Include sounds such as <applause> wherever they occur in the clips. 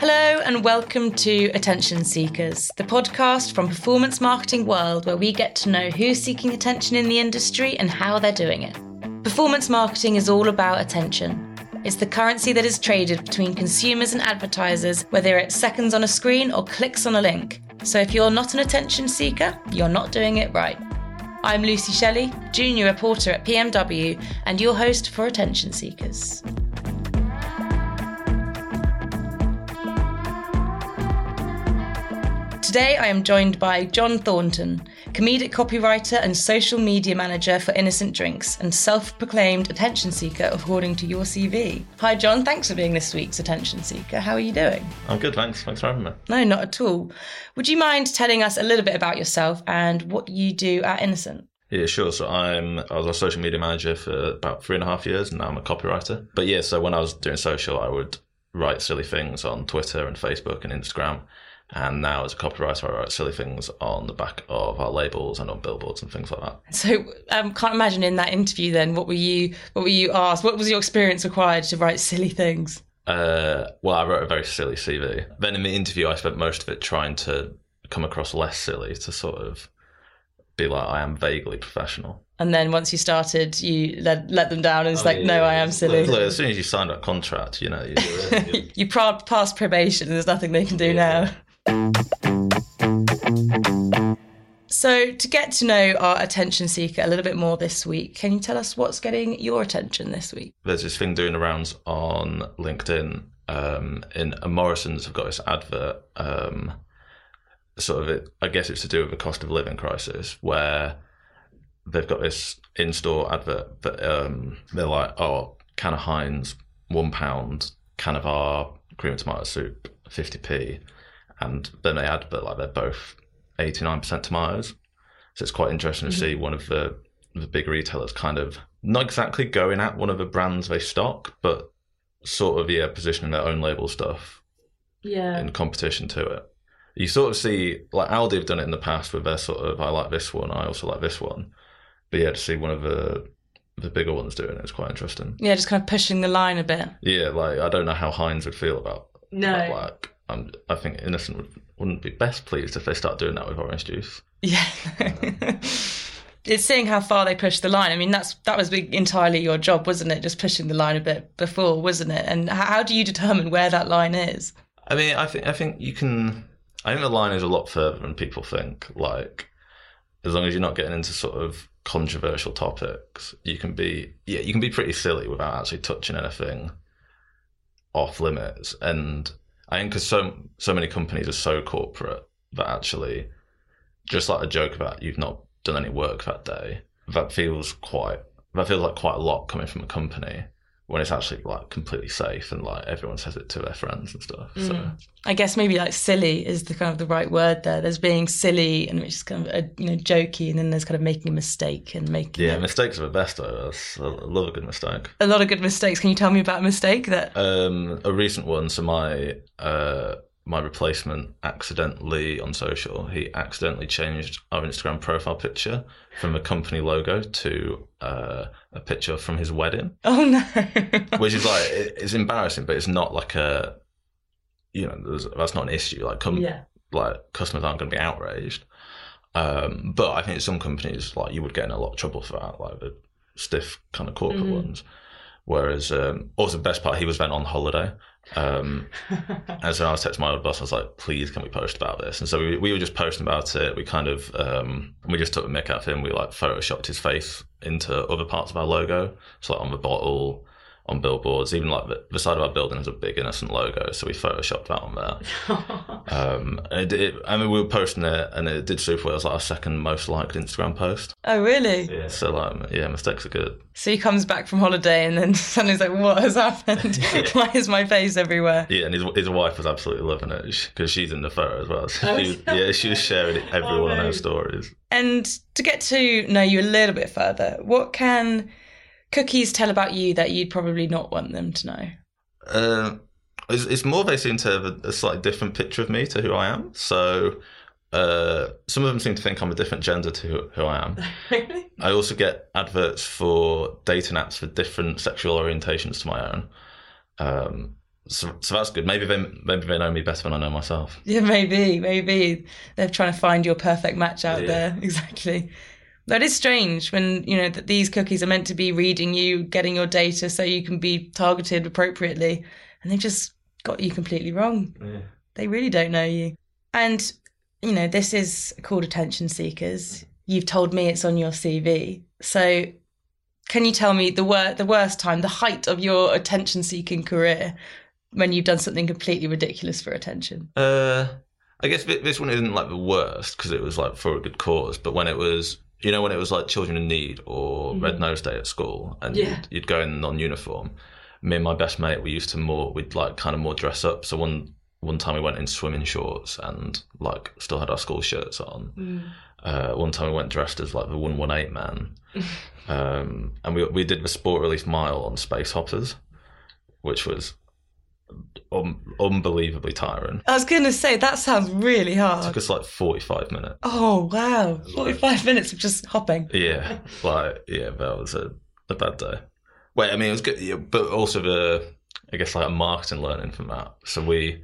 Hello, and welcome to Attention Seekers, the podcast from Performance Marketing World, where we get to know who's seeking attention in the industry and how they're doing it. Performance marketing is all about attention. It's the currency that is traded between consumers and advertisers, whether it's seconds on a screen or clicks on a link. So if you're not an attention seeker, you're not doing it right. I'm Lucy Shelley, junior reporter at PMW, and your host for Attention Seekers. Today I am joined by John Thornton, comedic copywriter and social media manager for Innocent Drinks and self proclaimed attention seeker according to your CV. Hi, John. Thanks for being this week's attention seeker. How are you doing? I'm good, thanks. Thanks for having me. No, not at all. Would you mind telling us a little bit about yourself and what you do at Innocent? Yeah, sure. So I'm I was a social media manager for about three and a half years, and now I'm a copywriter. But yeah, so when I was doing social, I would write silly things on Twitter and Facebook and Instagram. And now, as a copywriter, I write silly things on the back of our labels and on billboards and things like that. So, um, can't imagine in that interview. Then, what were you? What were you asked? What was your experience required to write silly things? Uh, well, I wrote a very silly CV. Then in the interview, I spent most of it trying to come across less silly to sort of be like I am vaguely professional. And then once you started, you let let them down, and it's oh, like, no, I am silly. Look, as soon as you signed that contract, you know, you, <laughs> you, you passed probation. There's nothing they can do yeah. now. So, to get to know our attention seeker a little bit more this week, can you tell us what's getting your attention this week? There's this thing doing around on LinkedIn. Um, in Morrisons have got this advert. Um, sort of, it, I guess it's to do with the cost of living crisis, where they've got this in-store advert that um, they're like, "Oh, can of Heinz, one pound, can of our cream and tomato soup, fifty p." and then they add that like they're both 89% tomatoes. So it's quite interesting to mm-hmm. see one of the the big retailers kind of not exactly going at one of the brands they stock, but sort of yeah, positioning their own label stuff yeah in competition to it. You sort of see like Aldi have done it in the past with their sort of I like this one, I also like this one. But yeah, to see one of the the bigger ones doing it is quite interesting. Yeah, just kind of pushing the line a bit. Yeah, like I don't know how Heinz would feel about no. About, like I'm, I think Innocent would, wouldn't be best pleased if they start doing that with orange juice. Yeah. <laughs> it's seeing how far they push the line. I mean, that's that was entirely your job, wasn't it? Just pushing the line a bit before, wasn't it? And how do you determine where that line is? I mean, I think I think you can. I think the line is a lot further than people think. Like, as long as you're not getting into sort of controversial topics, you can be yeah, you can be pretty silly without actually touching anything off limits. And I think because so so many companies are so corporate that actually, just like a joke about you've not done any work that day, that feels quite that feels like quite a lot coming from a company when it's actually like completely safe and like everyone says it to their friends and stuff. Mm. So I guess maybe like silly is the kind of the right word there. There's being silly and which is kind of a, you know jokey, and then there's kind of making a mistake and making yeah mistakes are the best. Though I love a good mistake. A lot of good mistakes. Can you tell me about a mistake that? Um, a recent one. So my uh my replacement accidentally on social, he accidentally changed our Instagram profile picture from a company logo to uh, a picture from his wedding. Oh no! Which is like it's embarrassing, but it's not like a you know that's not an issue. Like com- yeah. like customers aren't going to be outraged. Um, but I think some companies like you would get in a lot of trouble for that, like the stiff kind of corporate mm-hmm. ones. Whereas um, also the best part, he was then on holiday, um, and so I was texting my old boss. I was like, "Please, can we post about this?" And so we, we were just posting about it. We kind of um, we just took the mick out of him. We like photoshopped his face into other parts of our logo, so like on the bottle, on billboards. Even like the, the, side of our building has a big innocent logo, so we photoshopped that on there. <laughs> um, it, it, I mean, we were posting it, and it did super well. It was like our second most liked Instagram post. Oh, really? Yeah. So like, yeah, mistakes are good. So he comes back from holiday, and then <laughs> suddenly he's like, "What has happened? <laughs> Why is my face everywhere?" Yeah, and his his wife was absolutely loving it because she's in the photo as well. So oh, she, yeah, she was sharing it every oh, one no. of her stories. And to get to know you a little bit further, what can cookies tell about you that you'd probably not want them to know? Uh, it's, it's, more they seem to have a, a, slightly different picture of me to who I am. So uh, some of them seem to think I'm a different gender to who, who I am. really? <laughs> I also get adverts for dating apps for different sexual orientations to my own. Um, so, so that's good. Maybe they maybe they know me better than I know myself. Yeah, maybe, maybe they're trying to find your perfect match out yeah. there. <laughs> Exactly. That is strange when you know that these cookies are meant to be reading you, getting your data so you can be targeted appropriately, and they've just got you completely wrong. Yeah. They really don't know you. And you know, this is called attention seekers. You've told me it's on your CV. So can you tell me the wor- the worst time, the height of your attention seeking career? when you've done something completely ridiculous for attention? Uh, I guess this one isn't like the worst because it was like for a good cause. But when it was, you know, when it was like children in need or mm-hmm. Red Nose Day at school, and yeah. you'd, you'd, go in non-uniform. Me and my best mate, we used to more, we'd like kind of more dress up. So one one time we went in swimming shorts and like still had our school shirts on. Mm. Uh, one time we went dressed as like the one one eight man, <laughs> um, and we we did the Sport Relief mile on space hoppers, which was un- unbelievably tiring. I was going to say that sounds really hard. It took us like forty-five minutes. Oh wow, forty-five minutes of just hopping. Yeah, like yeah, that was a, a bad day. Wait, I mean it was good, yeah, but also the I guess like a marketing learning from that. So we,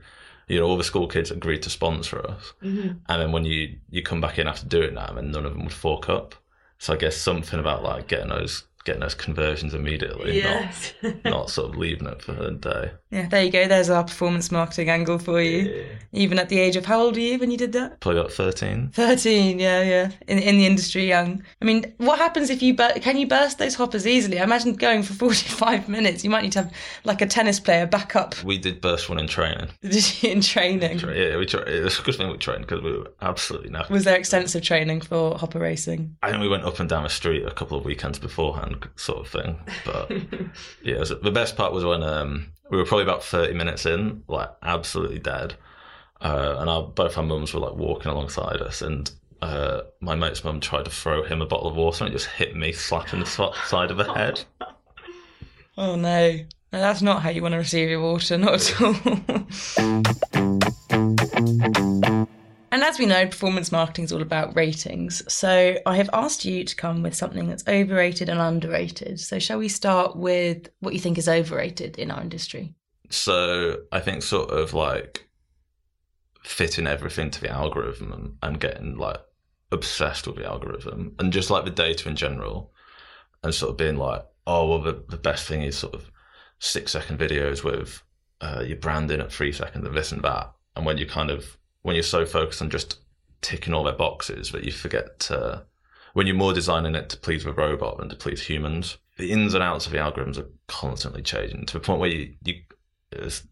you know, all the school kids agreed to sponsor us, mm-hmm. and then when you you come back in after doing that, and none of them would fork up. So I guess something about like getting those getting those conversions immediately, yes. not, <laughs> not sort of leaving it for a day. Yeah, there you go. There's our performance marketing angle for you. Yeah. Even at the age of how old are you when you did that? Probably about thirteen. Thirteen, yeah, yeah. In in the industry, young. I mean, what happens if you bur- can you burst those hoppers easily? I imagine going for <laughs> forty five minutes, you might need to have like a tennis player back up. We did burst one in training. <laughs> Did you in training? Yeah, we tried. It was a good thing we trained because we were absolutely nothing. Was there extensive training for hopper racing? I think we went up and down the street a couple of weekends beforehand, sort of thing. But <laughs> yeah, was, the best part was when um, we were probably about 30 minutes in, like absolutely dead. Uh, and our, both our mums were like walking alongside us, and uh, my mate's mum tried to throw him a bottle of water, and it just hit me, slapping the side of the head. <laughs> Oh no, that's not how you want to receive your water, not at all. <laughs> And as we know, performance marketing is all about ratings. So I have asked you to come with something that's overrated and underrated. So shall we start with what you think is overrated in our industry? So I think sort of like fitting everything to the algorithm and, getting like obsessed with the algorithm and just like the data in general and sort of being like, oh, well, the, the best thing is sort of six second videos with uh, your branding at three seconds and this and that. And when you kind of when you're so focused on just ticking all their boxes that you forget to, when you're more designing it to please the robot than to please humans. The ins and outs of the algorithms are constantly changing to the point where you, you it's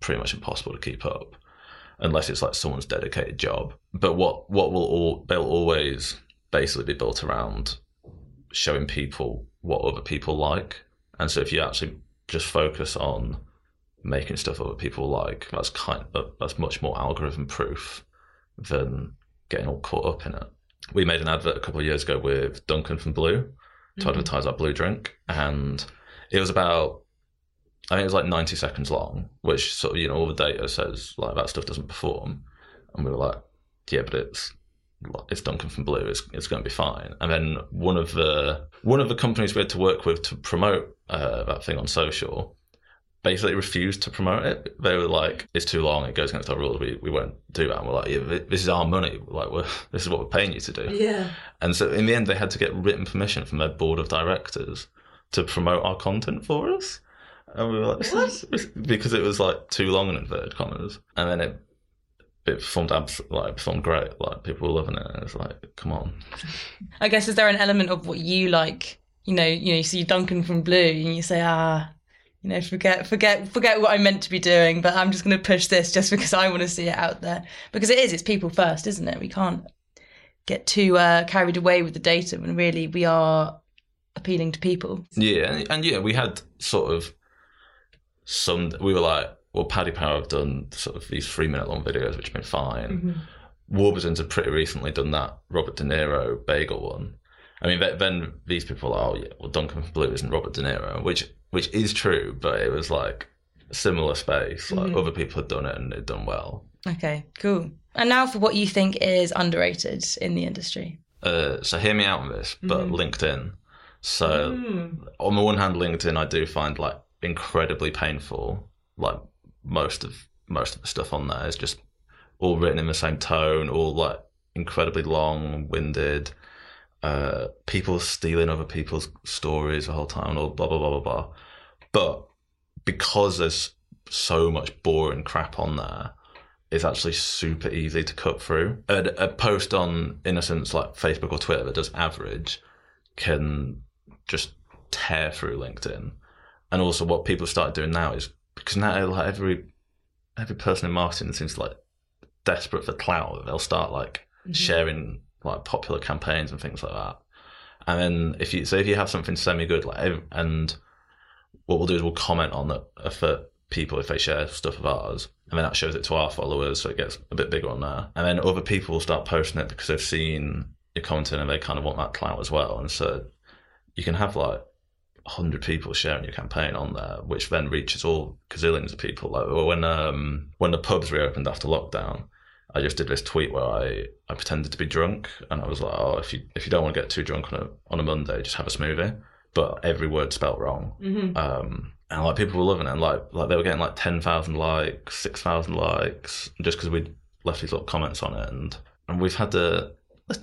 pretty much impossible to keep up unless it's like someone's dedicated job. But what what will all they'll always basically be built around showing people what other people like. And so if you actually just focus on making stuff other people like. That's kind of, that's much more algorithm proof than getting all caught up in it. We made an advert a couple of years ago with Duncan from Blue to mm-hmm. advertise our blue drink, and it was about I think it was like ninety seconds long, which sort of you know all the data says like that stuff doesn't perform, and we were like, yeah, but it's it's Duncan from Blue, it's, it's going to be fine. And then one of the one of the companies we had to work with to promote uh, that thing on social basically refused to promote it. They were like, "It's too long. It goes against our rules. We, we won't do that." And we're like, "Yeah, this is our money. Like, we're, <laughs> this is what we're paying you to do." Yeah. And so in the end, they had to get written permission from their board of directors to promote our content for us. And we were like, "What?" because it was like too long in inverted commas. And then it it performed abs- like performed great. Like people were loving it. And it's like, come on. I guess is there an element of what you like? You know, you know, you see Duncan from Blue, and you say, ah, you know, forget, forget, forget what I'm meant to be doing, but I'm just going to push this just <laughs> because I want to see it out there. Because it is, it's people first, isn't it? We can't get too uh, carried away with the data when really we are appealing to people. Yeah, and, and yeah, we had sort of some. We were like, well, Paddy Power have done sort of these three minute long videos, which have been fine. Mm-hmm. Warburtons have pretty recently done that Robert De Niro bagel one. I mean, then these people are, oh yeah, well, Duncan Blue isn't Robert De Niro, which which is true, but it was like a similar space. Like mm-hmm. other people had done it and they'd done well. Okay, cool. And now for what you think is underrated in the industry. Uh, so hear me out on this, but mm-hmm. LinkedIn. So mm. on the one hand, LinkedIn I do find like incredibly painful, like most of most of the stuff on there is just all written in the same tone, all like incredibly long winded. Uh, people stealing other people's stories the whole time, or blah blah blah blah blah. But because there's so much boring crap on there, it's actually super easy to cut through. A, a post on innocence like Facebook or Twitter that does average can just tear through LinkedIn. And also, what people start doing now is because now like every every person in marketing seems like desperate for clout. They'll start like mm-hmm. sharing like popular campaigns and things like that. And then if you so if you have something semi good like and what we'll do is we'll comment on that uh, for people if they share stuff of ours, and then that shows it to our followers, so it gets a bit bigger on there. And then other people will start posting it because they've seen your content and they kind of want that clout as well. And so you can have like 100 people sharing your campaign on there, which then reaches all gazillions of people. Like when um, when the pubs reopened after lockdown, I just did this tweet where I, I pretended to be drunk, and I was like, "Oh, if you if you don't want to get too drunk on a on a Monday, just have a smoothie." But every word spelt wrong, mm-hmm. um, and like people were loving it. And, like like they were getting like ten thousand likes, six thousand likes, just because we left these little comments on it, and and we've had the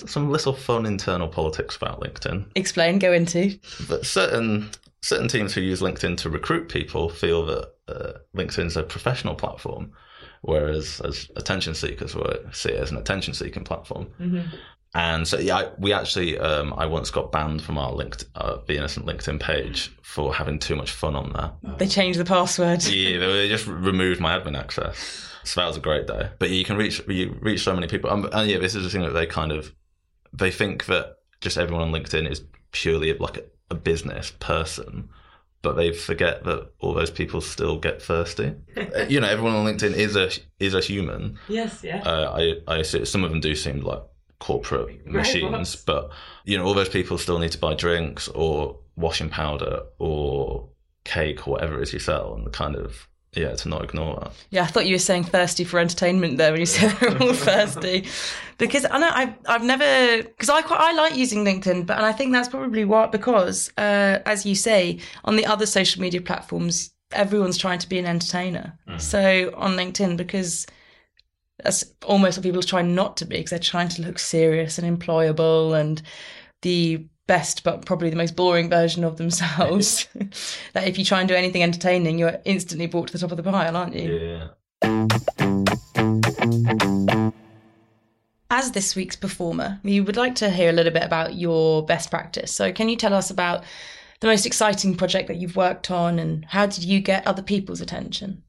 some little fun internal politics about LinkedIn. Explain, go into. But certain certain teams who use LinkedIn to recruit people feel that uh, LinkedIn is a professional platform, whereas as attention seekers we see it as an attention seeking platform. Mm-hmm. And so, yeah, we actually, um, I once got banned from our linked, uh, the innocent LinkedIn page for having too much fun on there. They changed the password. Yeah, they just removed my admin access. So that was a great day. But you can reach you reach so many people, um, and yeah, this is the thing that they kind of they think that just everyone on LinkedIn is purely like a, a business person, but they forget that all those people still get thirsty. <laughs> you know, everyone on LinkedIn is a is a human. Yes, yeah. Uh, I I see some of them do seem like corporate machines, but you know, all those people still need to buy drinks or washing powder or cake or whatever it is you sell, and the kind of yeah, to not ignore that. Yeah, I thought you were saying thirsty for entertainment there when you said they're <laughs> all thirsty, because I know I've I've never because I quite I like using LinkedIn, but and I think that's probably what because uh, as you say on the other social media platforms, everyone's trying to be an entertainer. Mm. So on LinkedIn, because that's almost what people are trying not to be, because they're trying to look serious and employable and the best but probably the most boring version of themselves. <laughs> that if you try and do anything entertaining, you're instantly brought to the top of the pile, aren't you? Yeah. As this week's performer, we would like to hear a little bit about your best practice. So, can you tell us about the most exciting project that you've worked on and how did you get other people's attention?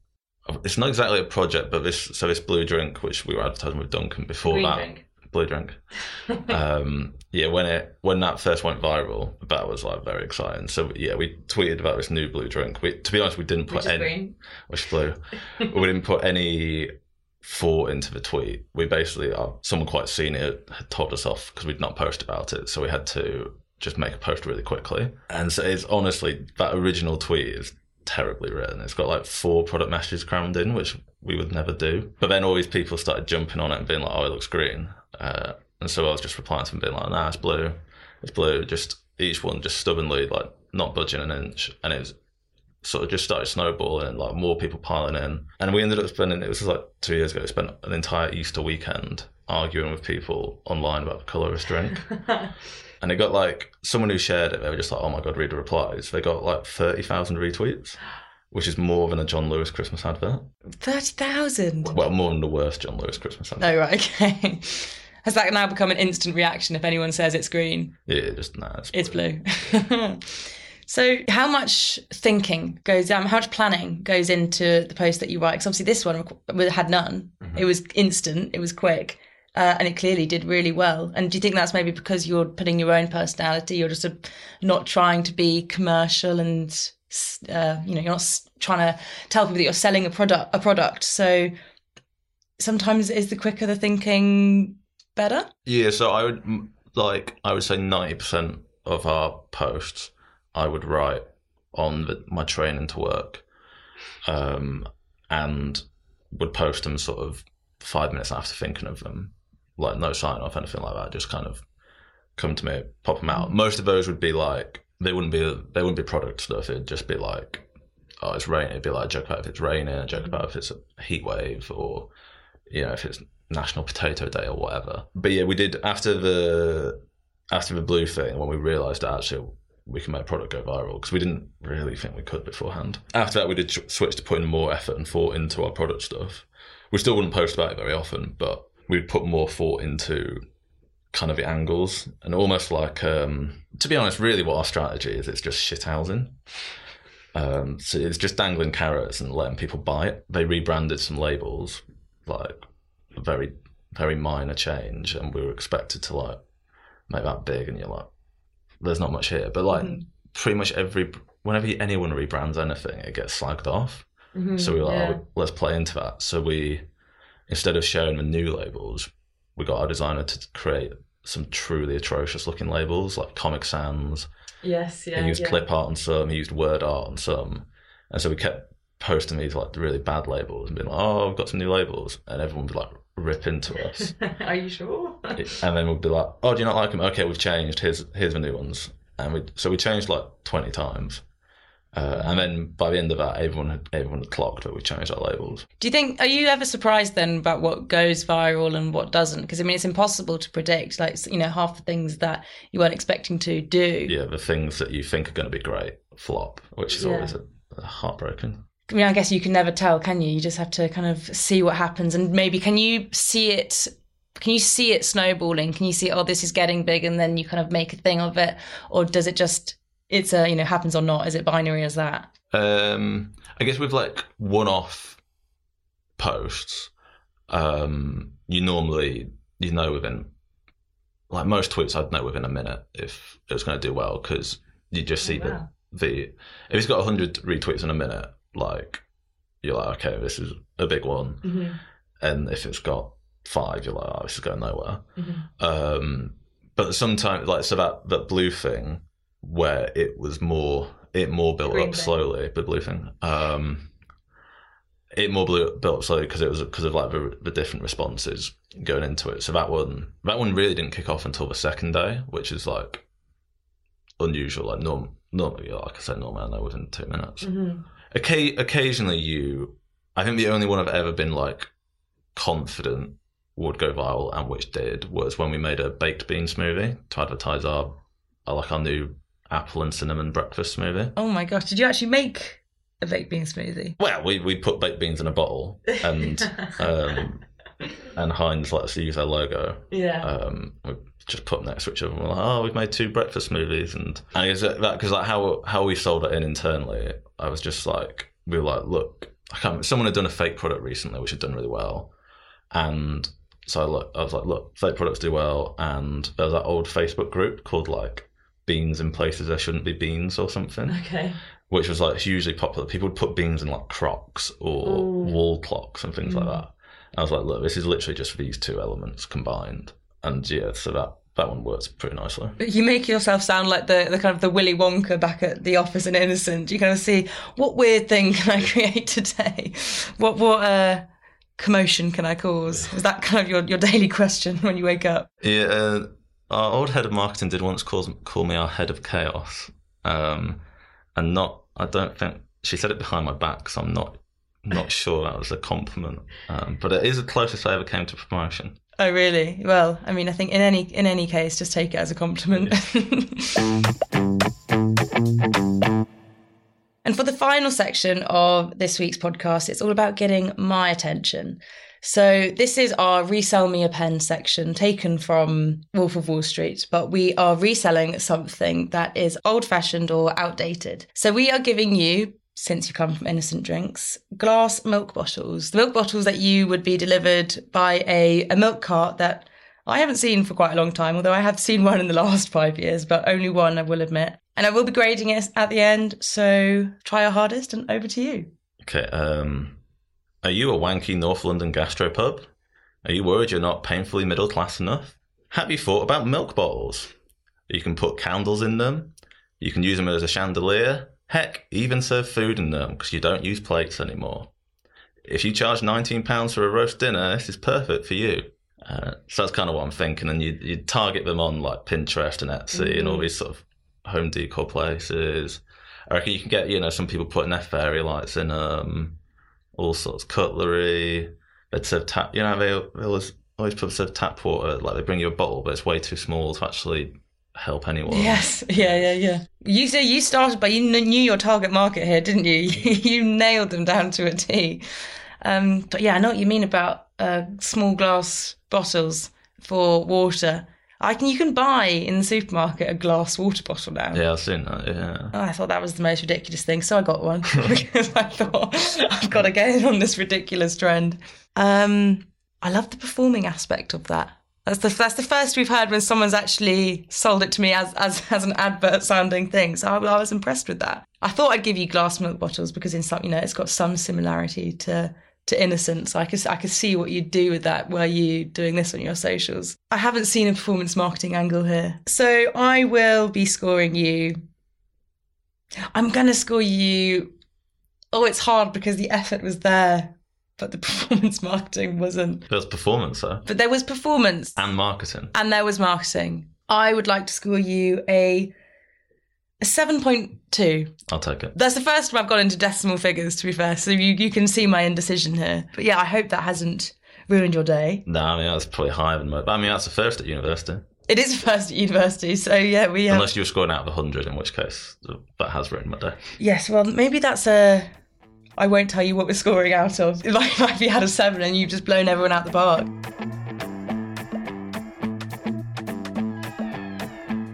It's not exactly a project, but this so this blue drink, which we were advertising with Duncan before Green that. Drink blue drink. um, yeah, when it when that first went viral, that was like very exciting. So yeah, we tweeted about this new blue drink. We, to be honest, we didn't put which any green. which blue. we didn't put any thought into the tweet. We basically, uh, someone quite senior had told us off because we'd not posted about it, so we had to just make a post really quickly. And so it's honestly that original tweet is terribly written. It's got like four product messages crammed in, which we would never do. But then all these people started jumping on it and being like, "Oh, it looks green," uh, and so I was just replying to them, being like, "Nah, it's blue. It's blue." Just each one just stubbornly like not budging an inch, and it was sort of just started snowballing and like more people piling in. And we ended up spending it was like two years ago. We spent an entire Easter weekend arguing with people online about the colour of this drink. <laughs> and it got like someone who shared it. They were just like, "Oh my god, read the replies." They got like thirty thousand retweets, which is more than a John Lewis Christmas advert. Thirty thousand. Well, more than the worst John Lewis Christmas advert. Oh right, okay. <laughs> Has that now become an instant reaction if anyone says it's green? Yeah, just nah, it's, it's blue. blue. <laughs> so, how much thinking goes down? How much planning goes into the post that you write? Because obviously, this one had none. Mm-hmm. It was instant. It was quick uh, and it clearly did really well. And do you think that's maybe because you're putting your own personality? You're just a, not trying to be commercial, and uh, you know, you're not trying to tell people that you're selling a product. A product. So sometimes is the quicker the thinking better? Yeah. So I would like I would say ninety percent of our posts I would write on the, my train into work, um, and would post them sort of five minutes after thinking of them like no sign off, anything like that. Just kind of come to me, pop them out. Most of those would be like they wouldn't be they wouldn't be product stuff. It'd just be like oh, it's raining. It'd be like a joke about if it's raining, a joke about if it's a heat wave, or you know, if it's National Potato Day or whatever. But yeah, we did after the after the blue thing when we realised that actually we can make a product go viral because we didn't really think we could beforehand. After that, we did switch to putting more effort and thought into our product stuff. We still wouldn't post about it very often, but we'd put more thought into kind of the angles and almost like, um, to be honest, really what our strategy is, it's just shithousing. Um, so it's just dangling carrots and letting people buy it. They rebranded some labels, like a very, very minor change, and we were expected to like make that big, and you're like, there's not much here. But like mm-hmm. pretty much every whenever anyone rebrands anything, it gets slagged off. Mm-hmm, so we were like, yeah. oh, let's play into that. So we instead of showing the new labels, we got our designer to create some truly atrocious looking labels like Comic Sans. Yes, yeah. He used yeah. clip art on some, he used word art on some. And so we kept posting these like really bad labels and being like, oh, I've got some new labels. And everyone would like rip into us. <laughs> Are you sure? and then we'd be like, "Oh, do you not like them? Okay, we've changed. Here's here's the new ones." And we so we changed like twenty times. Uh, and then by the end of that, everyone had everyone had clocked that we changed our labels. Do you think? Are you ever surprised then about what goes viral and what doesn't? Because I mean, it's impossible to predict. Like you know, half the things that you weren't expecting to do. Yeah, the things that you think are going to be great flop, which is yeah. always a, a heartbroken. I mean, I guess you can never tell, can you? You just have to kind of see what happens, and maybe can you see it? Can you see it snowballing? Can you see, oh, this is getting big, and then you kind of make a thing of it, or does it just it's a you know happens or not? Is it binary as that? Um, I guess with like one-off posts, um, you normally you know within like most tweets, I'd know within a minute if it was going to do well because you just see oh, wow. the the if it's got hundred retweets in a minute, like you're like, okay, this is a big one, mm-hmm. and if it's got five, you're like, oh, this is going nowhere. Mm-hmm. Um, but sometimes, like, so that that blue thing where it was more, it more built Green up thing. slowly. The blue thing, um, it more blew, built up slowly because it was because of like the, the different responses going into it. So that one, that one really didn't kick off until the second day, which is like unusual. Like norm, normally, like I said, normally I know within two minutes. Mm-hmm occasionally you i think the only one i've ever been like confident would go viral and which did was when we made a baked bean smoothie to advertise our, our like our new apple and cinnamon breakfast smoothie. Oh my gosh did you actually make a baked bean smoothie? Well we, we put baked beans in a bottle and <laughs> um, and Heinz let us use their logo. Yeah. Um, we just put them next to each other. And we're like, oh, we've made two breakfast smoothies, and and is that because like how how we sold it in internally I was just like, we were like, look, I can't. Someone had done a fake product recently, which had done really well, and so I, look, I was like, look, fake products do well, and there was that old Facebook group called like beans in places there shouldn't be beans or something. Okay. Which was like hugely popular. People would put beans in like Crocs or Ooh. wall clocks and things mm. like that. And I was like, look, this is literally just these two elements combined. And yeah, so that that one works pretty nicely. You make yourself sound like the, the kind of the Willy Wonka back at the office in Innocent. You kind of see what weird thing can I <laughs> create today? What what uh, commotion can I cause? Is that kind of your, your daily question when you wake up? Yeah, uh, our old head of marketing did once call call me our head of chaos, um, and not I don't think she said it behind my back, so I'm not not sure that was a compliment, um, but it is the closest I ever came to promotion. Oh really? Well, I mean, I think in any in any case, just take it as a compliment. Yeah. <laughs> and for the final section of this week's podcast, it's all about getting my attention. So this is our resell me a pen section taken from Wolf of Wall Street, but we are reselling something that is old fashioned or outdated. So we are giving you since you come from Innocent Drinks, glass milk bottles. The milk bottles that you would be delivered by a, a milk cart that I haven't seen for quite a long time, although I have seen one in the <laughs> last five years, but only one, I will admit. And I will be grading it at the end, so try your hardest and over to you. Okay, um, are you a wanky North London gastropub? Are you worried you're not painfully middle class enough? Have you thought about milk bottles? You can put candles in them, you can use them as a chandelier, Heck, even serve food in them because you don't use plates anymore. If you charge £19 for a roast dinner, this is perfect for you. Uh, so that's kind of what I'm thinking. And you, you target them on like Pinterest and Etsy mm. and all mm. these sort of home decor places. I reckon you can get, you know, some people putting their fairy lights in um, all sorts of cutlery. They'd serve tap, you know, they, they always, always put serve tap water, like they bring you a bottle, but it's way too small to actually help anyone. Yes, yeah, yeah, yeah. You so you started by you knew your target market here, didn't you? <laughs> you nailed them down to a T. Um, but yeah, I know what you mean about uh, small glass bottles for water. I can you can buy in the supermarket a glass water bottle now. Yeah, I've seen that. Yeah. Oh, I thought that was the most ridiculous thing, so I got one <laughs> because I thought I've got to get in on this ridiculous trend. Um, I love the performing aspect of that. That's the that's the first we've heard when someone's actually sold it to me as as, as an advert sounding thing. So I, I was impressed with that. I thought I'd give you glass milk bottles because in some you know it's got some similarity to to innocence. I could I could see what you'd do with that. Were you doing this on your socials? I haven't seen a performance marketing angle here, so I will be scoring you. I'm gonna score you. Oh, it's hard because the effort was there, but the <laughs> performance marketing wasn't. There was performance though. But there was performance and marketing, and there was marketing. I would like to score you a a 7.2. I'll take it. That's the first time I've gone into decimal figures, to be fair. So you, you can see my indecision here. But yeah, I hope that hasn't ruined your day. No, I mean, that's probably higher than most. I mean, that's the first at university. It is first at university. So yeah, we. Have... Unless you were scoring out of 100, in which case that has ruined my day. Yes, well, maybe that's a. I won't tell you what we're scoring out of. Might, might be out of seven and you've just blown everyone out the park.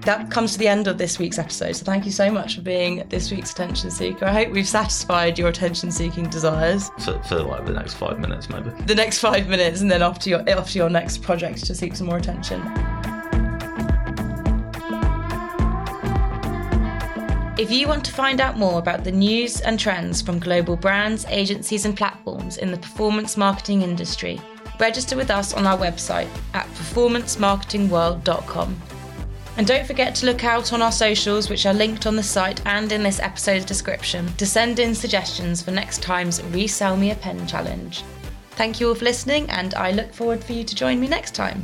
that comes to the end of this week's episode. So thank you so much for being this week's attention seeker. I hope we've satisfied your attention seeking desires. For, for like the next five minutes, maybe. The next five minutes, and then off to your off to your next project to seek some more attention. If you want to find out more about the news and trends from global brands, agencies, and platforms in the performance marketing industry, register with us on our website at performancemarketingworld.com and don't forget to look out on our socials, which are linked on the site and in this episode's description, to send in suggestions for next time's Resell Me a Pen challenge. Thank you all for listening, and I look forward for you to join me next time.